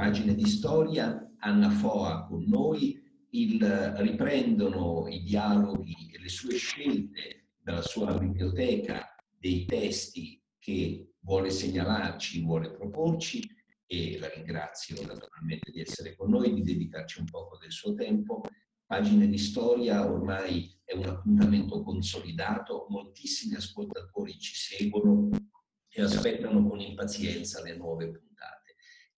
pagine di storia, Anna Foa con noi, il, riprendono i dialoghi e le sue scelte dalla sua biblioteca dei testi che vuole segnalarci, vuole proporci e la ringrazio naturalmente di essere con noi, di dedicarci un poco del suo tempo. Pagine di storia ormai è un appuntamento consolidato, moltissimi ascoltatori ci seguono e aspettano con impazienza le nuove puntate.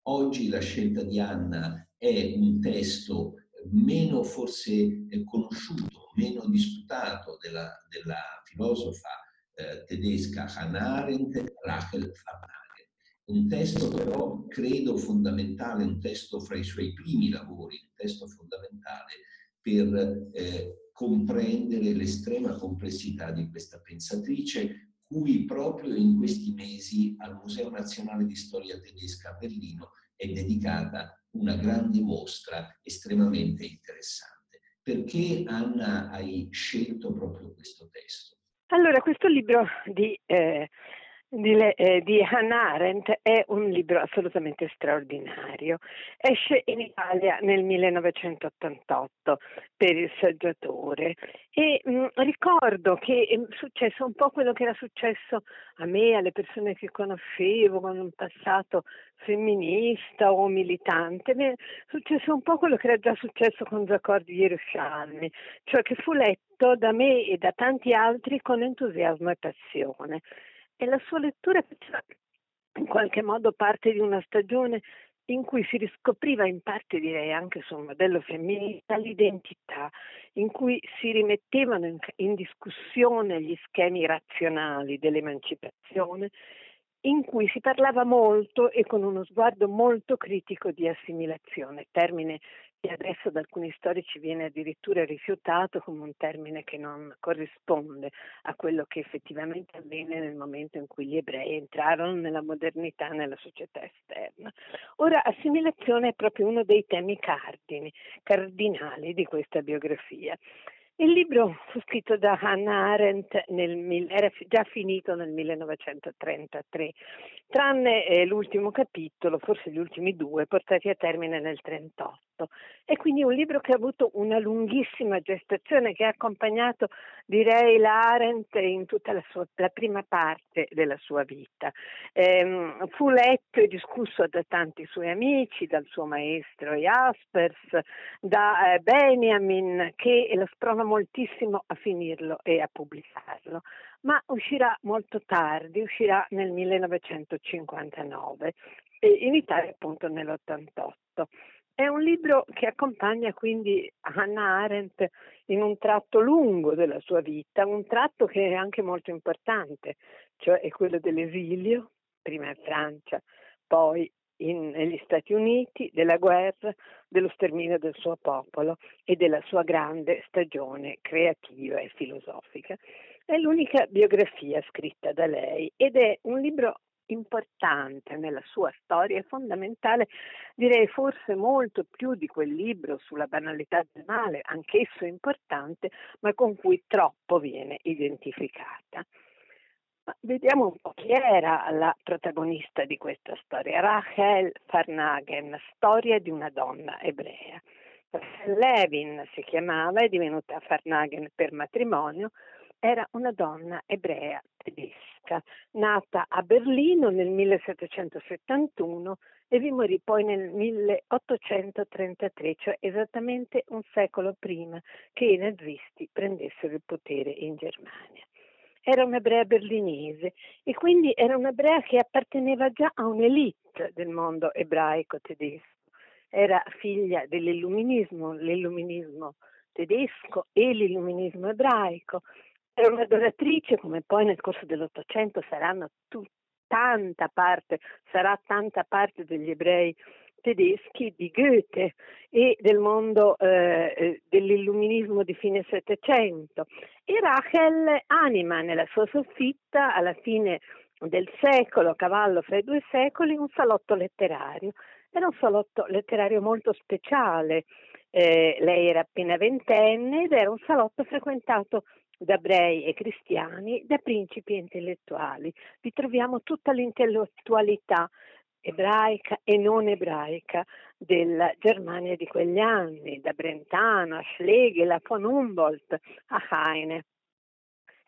Oggi la scelta di Anna è un testo meno forse eh, conosciuto, meno disputato della, della filosofa eh, tedesca Hannah Arendt, Rachel Farnagen. Un testo però credo fondamentale, un testo fra i suoi primi lavori, un testo fondamentale per eh, comprendere l'estrema complessità di questa pensatrice, cui proprio in questi mesi al Museo Nazionale di Storia Tedesca a Berlino è dedicata una grande mostra estremamente interessante. Perché Anna hai scelto proprio questo testo? Allora, questo libro di eh, di, eh, di, Hannah Arendt è un libro assolutamente straordinario. Esce in Italia nel 1988 per il saggiatore. E mh, mm, ricordo che è successo un po' quello che era successo a me, alle persone che conoscevo con un passato femminista o militante, è successo un po' quello che era già successo con Giacomo di Yerushalmi, cioè che fu letto da me e da tanti altri con entusiasmo e passione e la sua lettura faceva in qualche modo parte di una stagione in cui si riscopriva in parte direi anche sul modello femminista l'identità, in cui si rimettevano in, in discussione gli schemi razionali dell'emancipazione, in cui si parlava molto e con uno sguardo molto critico di assimilazione, termine e adesso da alcuni storici viene addirittura rifiutato come un termine che non corrisponde a quello che effettivamente avvenne nel momento in cui gli ebrei entrarono nella modernità, nella società esterna. Ora, assimilazione è proprio uno dei temi cardini, cardinali di questa biografia. Il libro fu scritto da Hannah Arendt, nel, era già finito nel 1933, tranne eh, l'ultimo capitolo, forse gli ultimi due, portati a termine nel 1938. È quindi un libro che ha avuto una lunghissima gestazione, che ha accompagnato, direi, l'Arendt in tutta la, sua, la prima parte della sua vita. Ehm, fu letto e discusso da tanti suoi amici, dal suo maestro Jaspers, da eh, Benjamin, che lo sprona moltissimo a finirlo e a pubblicarlo ma uscirà molto tardi, uscirà nel 1959 e in Italia appunto nell'88. È un libro che accompagna quindi Hannah Arendt in un tratto lungo della sua vita, un tratto che è anche molto importante, cioè è quello dell'esilio, prima in Francia, poi in, negli Stati Uniti, della guerra, dello sterminio del suo popolo e della sua grande stagione creativa e filosofica. È l'unica biografia scritta da lei ed è un libro importante nella sua storia, è fondamentale, direi forse molto più di quel libro sulla banalità del male, anch'esso importante, ma con cui troppo viene identificata. Vediamo un po' chi era la protagonista di questa storia. Rachel Farnagen, storia di una donna ebrea. Levin si chiamava, è divenuta Farnagen per matrimonio, era una donna ebrea tedesca, nata a Berlino nel 1771 e vi morì poi nel 1833, cioè esattamente un secolo prima che i nazisti prendessero il potere in Germania. Era un'ebrea berlinese e quindi era un'ebrea che apparteneva già a un'elite del mondo ebraico tedesco. Era figlia dell'illuminismo, l'illuminismo tedesco e l'illuminismo ebraico era un'adoratrice, come poi nel corso dell'Ottocento saranno tu, tanta parte, sarà tanta parte degli ebrei tedeschi di Goethe e del mondo eh, eh dell'illuminismo di fine Settecento. E Rachel anima nella sua soffitta alla fine del secolo, a cavallo fra i due secoli, un salotto letterario. Era un salotto letterario molto speciale. Eh, lei era appena ventenne ed era un salotto frequentato da ebrei e cristiani, da principi intellettuali. Vi troviamo tutta l'intellettualità ebraica e non ebraica della Germania di quegli anni, da Brentano a Schlegel, a von Humboldt, a Heine.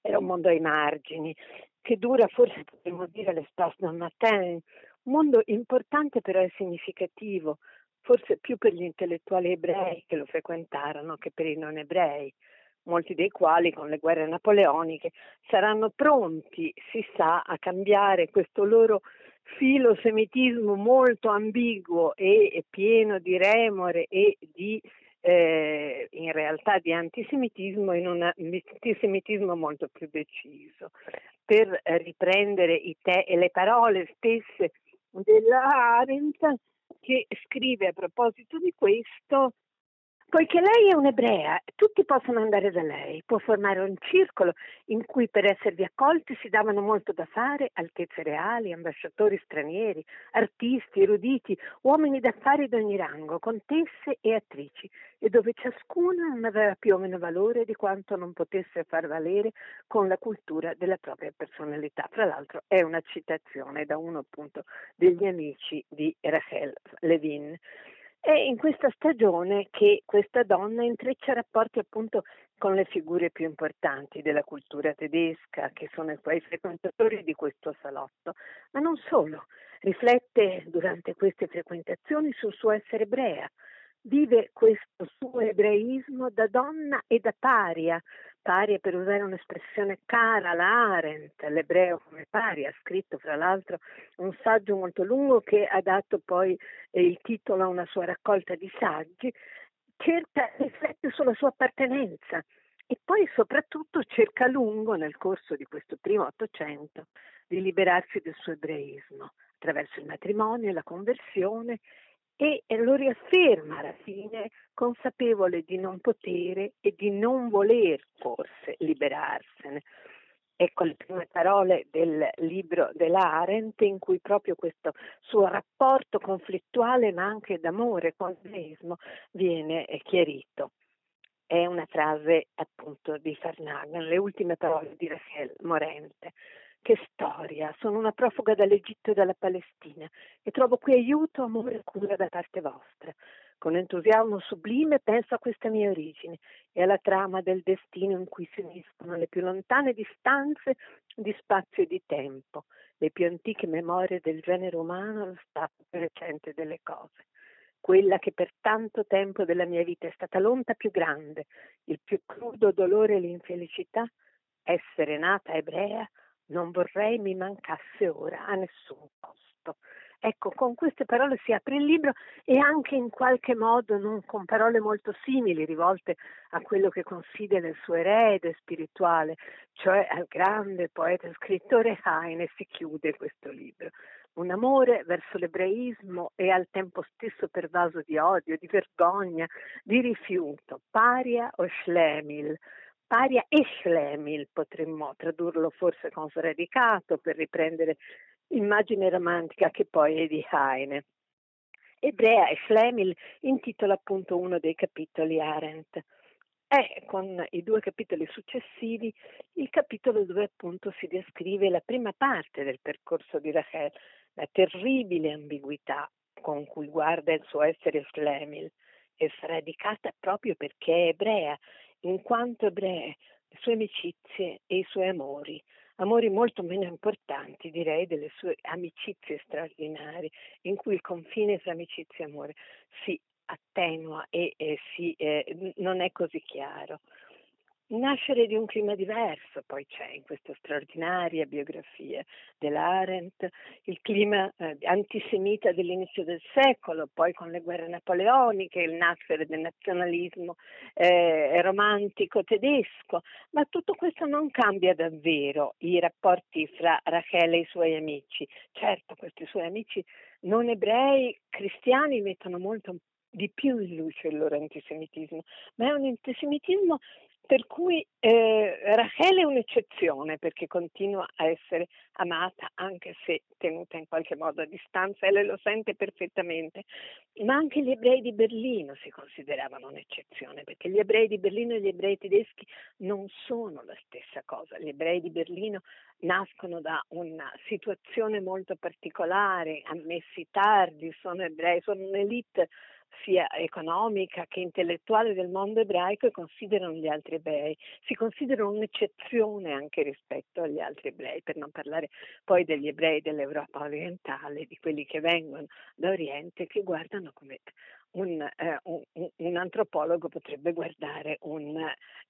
Era un mondo ai margini, che dura forse potremmo dire l'espace d'un matin, un mondo importante però è significativo, forse più per gli intellettuali ebrei che lo frequentarono che per i non ebrei, molti dei quali con le guerre napoleoniche saranno pronti, si sa, a cambiare questo loro filosemitismo molto ambiguo e pieno di remore e di eh, in realtà di antisemitismo in un antisemitismo molto più deciso. Per riprendere te- le parole stesse della Arendt che scrive a proposito di questo Poiché lei è un'ebrea, tutti possono andare da lei, può formare un circolo in cui per esservi accolti si davano molto da fare altezze reali, ambasciatori stranieri, artisti, eruditi, uomini d'affari d'ogni rango, contesse e attrici, e dove ciascuna non aveva più o meno valore di quanto non potesse far valere con la cultura della propria personalità. Fra l'altro è una citazione da uno appunto degli amici di Rachel Levin. È in questa stagione che questa donna intreccia rapporti appunto con le figure più importanti della cultura tedesca, che sono i suoi frequentatori di questo salotto, ma non solo, riflette durante queste frequentazioni sul suo essere ebrea, vive questo suo ebraismo da donna e da paria, paria per usare un'espressione cara alla Arendt, l'ebreo come paria, ha scritto fra l'altro un saggio molto lungo che ha dato poi eh, il titolo a una sua raccolta di saggi, cerca, riflette sulla sua appartenenza e poi soprattutto cerca a lungo nel corso di questo primo Ottocento di liberarsi del suo ebraismo attraverso il matrimonio e la conversione e lo riafferma alla fine consapevole di non potere e di non voler forse liberarsene. Ecco le prime parole del libro dell'Arendt in cui proprio questo suo rapporto conflittuale ma anche d'amore con l'ebraismo viene chiarito. È una frase appunto di Farnagan, le ultime parole di Rachel Morente. Che storia! Sono una profuga dall'Egitto e dalla Palestina e trovo qui aiuto, amore e cura da parte vostra. Con entusiasmo sublime penso a questa mia origine e alla trama del destino in cui si uniscono le più lontane distanze di spazio e di tempo, le più antiche memorie del genere umano, lo stato recente delle cose. Quella che per tanto tempo della mia vita è stata l'onta più grande, il più crudo dolore e l'infelicità, essere nata ebrea, non vorrei mi mancasse ora a nessun costo. Ecco, con queste parole si apre il libro e anche in qualche modo, non con parole molto simili rivolte a quello che considera il suo erede spirituale, cioè al grande poeta e scrittore Heine, si chiude questo libro. Un amore verso l'ebraismo e al tempo stesso pervaso di odio, di vergogna, di rifiuto, paria o schlemil, paria e schlemil, potremmo tradurlo forse con sradicato per riprendere immagine romantica che poi è di Heine. Ebrea e Schlemil intitola appunto uno dei capitoli Arendt. È con i due capitoli successivi il capitolo dove appunto si descrive la prima parte del percorso di Rachel, la terribile ambiguità con cui guarda il suo essere Schlemil, è sradicata proprio perché è ebrea, in quanto ebree, le sue amicizie e i suoi amori, amori molto meno importanti, direi, delle sue amicizie straordinarie, in cui il confine tra amicizia e amore si attenua e, e si, eh, non è così chiaro nascere di un clima diverso, poi c'è in questa straordinaria biografia dell'Arendt il clima eh, antisemita dell'inizio del secolo, poi con le guerre napoleoniche, il nascere del nazionalismo eh, romantico tedesco, ma tutto questo non cambia davvero i rapporti fra Rachele e i suoi amici. Certo, questi suoi amici non ebrei cristiani mettono molto di più in luce il loro antisemitismo, ma è un antisemitismo Per cui eh, Rachele è un'eccezione perché continua a essere amata anche se tenuta in qualche modo a distanza e lei lo sente perfettamente, ma anche gli ebrei di Berlino si consideravano un'eccezione perché gli ebrei di Berlino e gli ebrei tedeschi non sono la stessa cosa. Gli ebrei di Berlino nascono da una situazione molto particolare, ammessi tardi, sono ebrei, sono un'elite sia economica che intellettuale del mondo ebraico e considerano gli altri ebrei, si considerano un'eccezione anche rispetto agli altri ebrei, per non parlare poi degli ebrei dell'Europa orientale, di quelli che vengono da Oriente, che guardano come un, eh, un, un, antropologo potrebbe guardare un,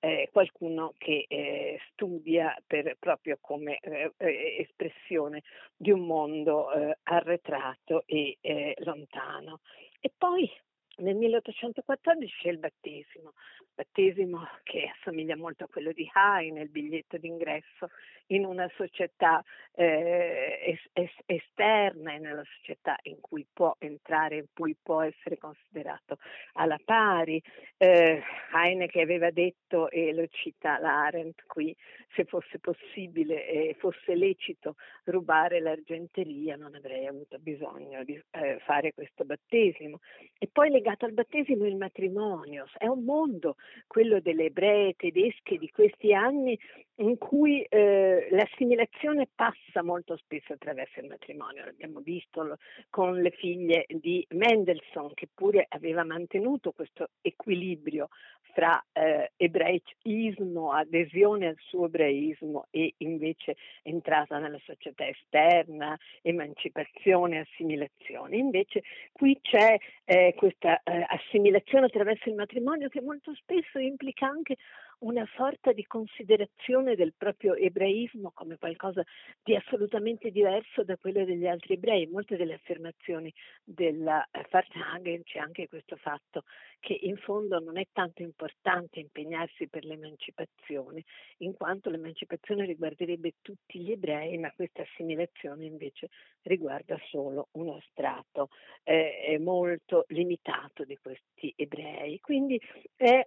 eh, qualcuno che eh, studia per, proprio come eh, eh, espressione di un mondo eh, arretrato e lontano. E poi nel 1814 c'è il battesimo, battesimo che assomiglia molto a quello di Hai nel biglietto d'ingresso in una società eh, es- esterna e nella società in cui può entrare, in cui può essere considerato alla pari. Eh, Heine che aveva detto, e lo cita l'Arendt qui, se fosse possibile e fosse lecito rubare l'argenteria non avrei avuto bisogno di eh, fare questo battesimo. E poi legato al battesimo il matrimonio, è un mondo, quello delle ebree tedesche di questi anni, in cui eh, l'assimilazione passa molto spesso attraverso il matrimonio. L'abbiamo visto con le figlie di Mendelssohn, che pure aveva mantenuto questo equilibrio fra eh, ebraismo, adesione al suo ebraismo e invece entrata nella società esterna, emancipazione, assimilazione. Invece qui c'è eh, questa eh, assimilazione attraverso il matrimonio che molto spesso implica anche una sorta di considerazione del proprio ebraismo come qualcosa di assolutamente diverso da quello degli altri ebrei. molte delle affermazioni della eh, Farthagen c'è anche questo fatto che in fondo non è tanto importante impegnarsi per l'emancipazione, in quanto l'emancipazione riguarderebbe tutti gli ebrei, ma questa assimilazione invece riguarda solo uno strato eh, molto limitato di questi ebrei. Quindi è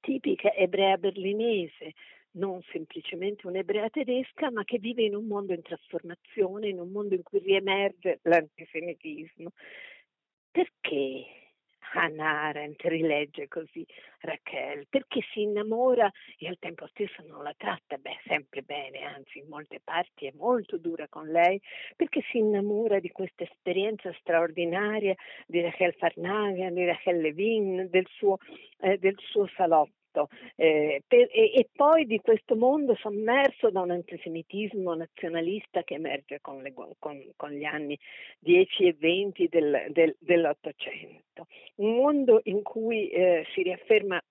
tipica ebrea berlinese, non semplicemente un'ebrea tedesca, ma che vive in un mondo in trasformazione, in un mondo in cui riemerge l'antisemitismo. Perché Hannah Arendt rilegge così Raquel? Perché si innamora e al tempo stesso non la tratta beh, sempre bene, anzi in molte parti è molto dura con lei, perché si innamora di questa esperienza straordinaria di Rachel Farnaga, di Rachel Levin, del suo, eh, del suo salotto fatto eh, per, e, e, poi di questo mondo sommerso da un antisemitismo nazionalista che emerge con, le, con, con gli anni 10 e 20 del, del, dell'Ottocento. Un mondo in cui eh, si riafferma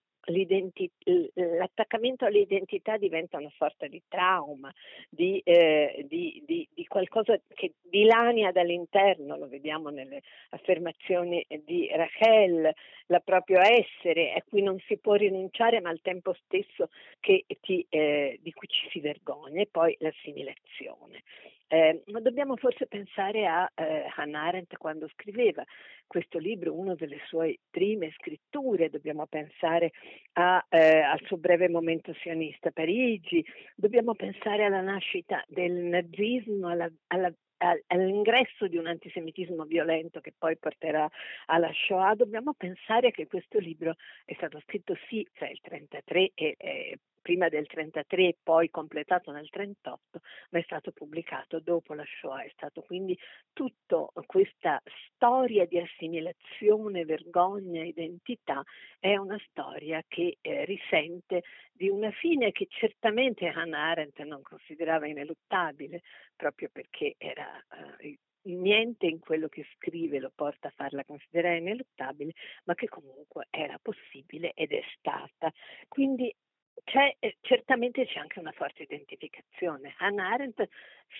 l'attaccamento all'identità diventa una sorta di trauma, di, eh, di, di, di, qualcosa che dilania dall'interno, lo vediamo nelle affermazioni di Rachel, la proprio essere a cui non si può rinunciare ma al tempo stesso ti, eh, di cui ci si vergogna e poi l'assimilazione. Eh, dobbiamo forse pensare a eh, Hannah Arendt quando scriveva questo libro, una delle sue prime scritture, dobbiamo pensare a, eh, al suo breve momento sionista a Parigi, dobbiamo pensare alla nascita del nazismo, alla, alla all'ingresso di un antisemitismo violento che poi porterà alla Shoah, dobbiamo pensare che questo libro è stato scritto sì tra il 1933 e, e prima del 33 poi completato nel 38, ma è stato pubblicato dopo la Shoah. È stato quindi tutta questa storia di assimilazione, vergogna, identità, è una storia che eh, risente di una fine che certamente Hannah Arendt non considerava ineluttabile, proprio perché era eh, niente in quello che scrive lo porta a farla considerare ineluttabile, ma che comunque era possibile ed è stata. Quindi c'è, eh, certamente c'è anche una forte identificazione. Hannah Arendt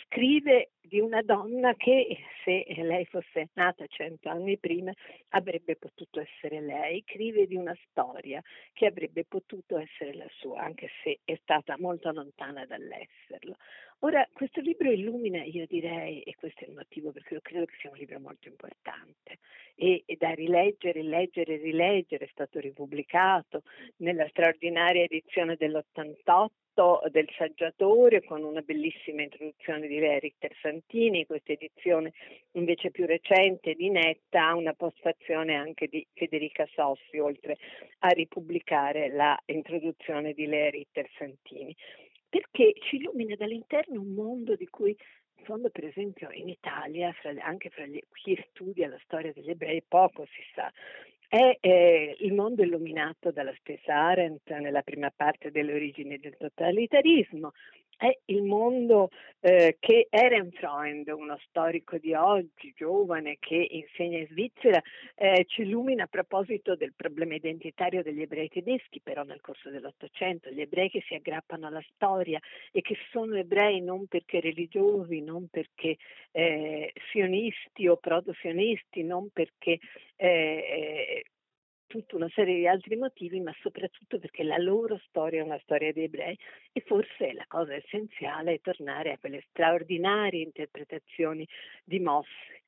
scrive di una donna che se lei fosse nata cento anni prima avrebbe potuto essere lei, scrive di una storia che avrebbe potuto essere la sua, anche se è stata molto lontana dall'esserlo. Ora, questo libro illumina, io direi, e questo è il motivo perché io credo che sia un libro molto importante, e, e da rileggere, leggere, rileggere, è stato ripubblicato nella straordinaria edizione dell'88 del saggiatore con una bellissima introduzione di Richter Santini, questa edizione invece più recente di Netta ha una postfazione anche di Federica Sossi oltre a ripubblicare l'introduzione di Lea Ritter Santini perché ci illumina dall'interno un mondo di cui in fondo per esempio in Italia, fra, anche fra gli, chi studia la storia degli ebrei, poco si sa. È eh, il mondo illuminato dalla stessa Arendt nella prima parte delle origini del totalitarismo, è il mondo eh, che Ehrenfreund, uno storico di oggi, giovane, che insegna in Svizzera, eh, ci illumina a proposito del problema identitario degli ebrei tedeschi, però nel corso dell'Ottocento, gli ebrei che si aggrappano alla storia e che sono ebrei non perché religiosi, non perché eh, sionisti o proto-sionisti, non perché eh, tutta una serie di altri motivi, ma soprattutto perché la loro storia è una storia di ebrei e forse la cosa essenziale è tornare a quelle straordinarie interpretazioni di Mosse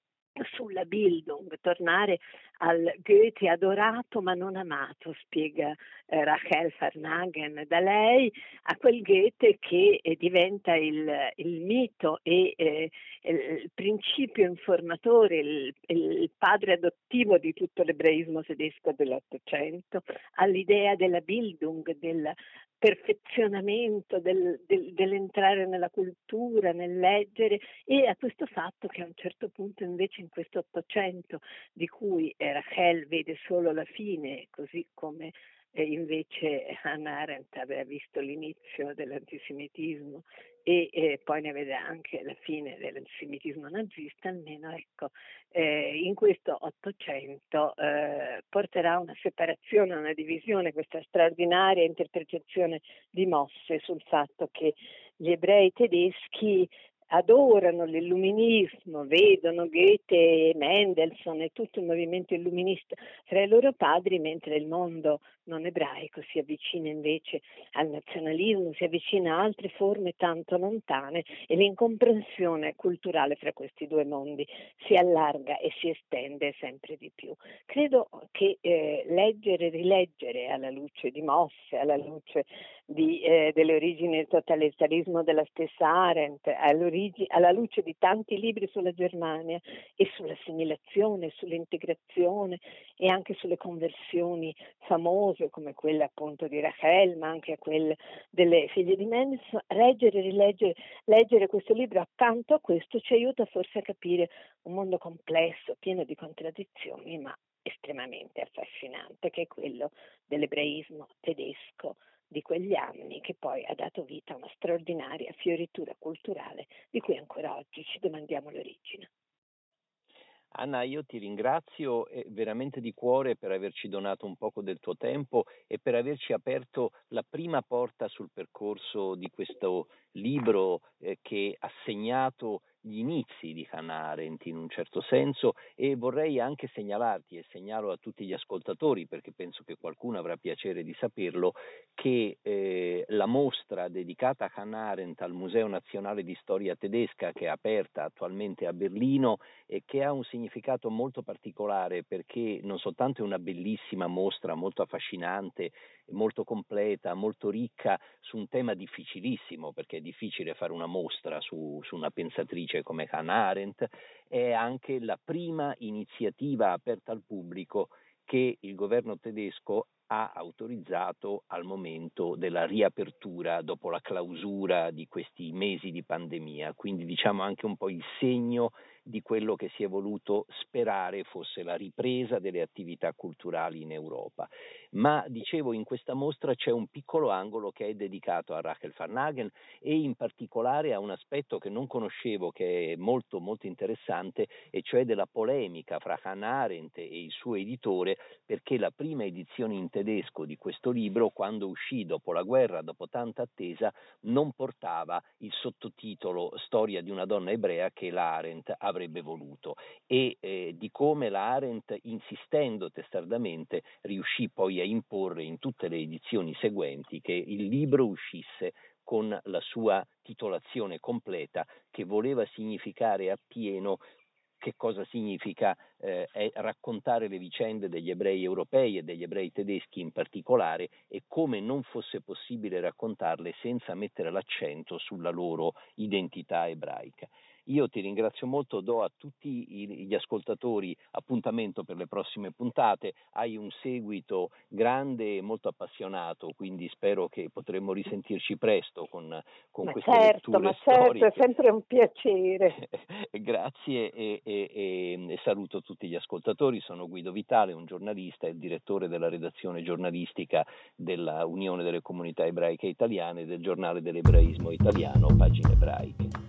sulla Bildung, tornare al Goethe adorato ma non amato, spiega eh, Rachel Farnagen, da lei a quel Goethe che eh, diventa il, il, mito e eh, il principio informatore, il, il, padre adottivo di tutto l'ebraismo tedesco dell'Ottocento, all'idea della Bildung, del perfezionamento del, del, dell'entrare nella cultura, nel leggere e a questo fatto che a un certo punto invece in questo Ottocento di cui Rachel vede solo la fine, così come e invece Hannah Arendt aveva visto l'inizio dell'antisemitismo e eh, poi ne vede anche la fine dell'antisemitismo nazista, almeno ecco, eh, in questo Ottocento eh, porterà una separazione, una divisione, questa straordinaria interpretazione di Mosse sul fatto che gli ebrei tedeschi adorano l'illuminismo, vedono Goethe, Mendelssohn e tutto il movimento illuminista tra i loro padri, mentre il mondo non ebraico si avvicina invece al nazionalismo, si avvicina a altre forme tanto lontane e l'incomprensione culturale fra questi due mondi si allarga e si estende sempre di più. Credo che eh, leggere e rileggere alla luce di Mosse, alla luce di, eh, delle origini del totalitarismo della stessa Arendt, alla luce di tanti libri sulla Germania e sull'assimilazione, sull'integrazione e anche sulle conversioni famose come quelle appunto di Rachel, ma anche quelle delle figlie di Mendelssohn, leggere e rileggere leggere questo libro accanto a questo ci aiuta forse a capire un mondo complesso, pieno di contraddizioni, ma estremamente affascinante, che è quello dell'ebraismo tedesco di quegli anni che poi ha dato vita a una straordinaria fioritura culturale di cui ancora oggi ci domandiamo l'origine. Anna, io ti ringrazio eh, veramente di cuore per averci donato un poco del tuo tempo e per averci aperto la prima porta sul percorso di questo libro eh, che ha segnato gli inizi di Hannah Arendt in un certo senso e vorrei anche segnalarti e segnalo a tutti gli ascoltatori perché penso che qualcuno avrà piacere di saperlo che eh, la mostra dedicata a Hannah Arendt al Museo Nazionale di Storia Tedesca che è aperta attualmente a Berlino e che ha un significato molto particolare perché non soltanto è una bellissima mostra molto affascinante molto completa, molto ricca su un tema difficilissimo, perché è difficile fare una mostra su, su una pensatrice come Hannah Arendt, è anche la prima iniziativa aperta al pubblico che il governo tedesco ha autorizzato al momento della riapertura dopo la clausura di questi mesi di pandemia, quindi diciamo anche un po' il segno di quello che si è voluto sperare fosse la ripresa delle attività culturali in Europa. Ma dicevo, in questa mostra c'è un piccolo angolo che è dedicato a Rachel Farnagen e in particolare a un aspetto che non conoscevo, che è molto molto interessante, e cioè della polemica fra Hannah Arendt e il suo editore, perché la prima edizione in tedesco di questo libro, quando uscì dopo la guerra, dopo tanta attesa, non portava il sottotitolo Storia di una donna ebrea che la Arendt avrebbe voluto e eh, di come la Arendt, insistendo testardamente, riuscì poi a imporre in tutte le edizioni seguenti che il libro uscisse con la sua titolazione completa che voleva significare appieno che cosa significa eh, raccontare le vicende degli ebrei europei e degli ebrei tedeschi in particolare e come non fosse possibile raccontarle senza mettere l'accento sulla loro identità ebraica. Io ti ringrazio molto, do a tutti gli ascoltatori appuntamento per le prossime puntate, hai un seguito grande e molto appassionato, quindi spero che potremo risentirci presto con, con ma queste certo, letture ma storiche. certo, è sempre un piacere. Grazie e, e, e, e saluto tutti gli ascoltatori, sono Guido Vitale, un giornalista e direttore della redazione giornalistica della Unione delle Comunità Ebraiche Italiane e del giornale dell'Ebraismo Italiano, Pagine Ebraiche.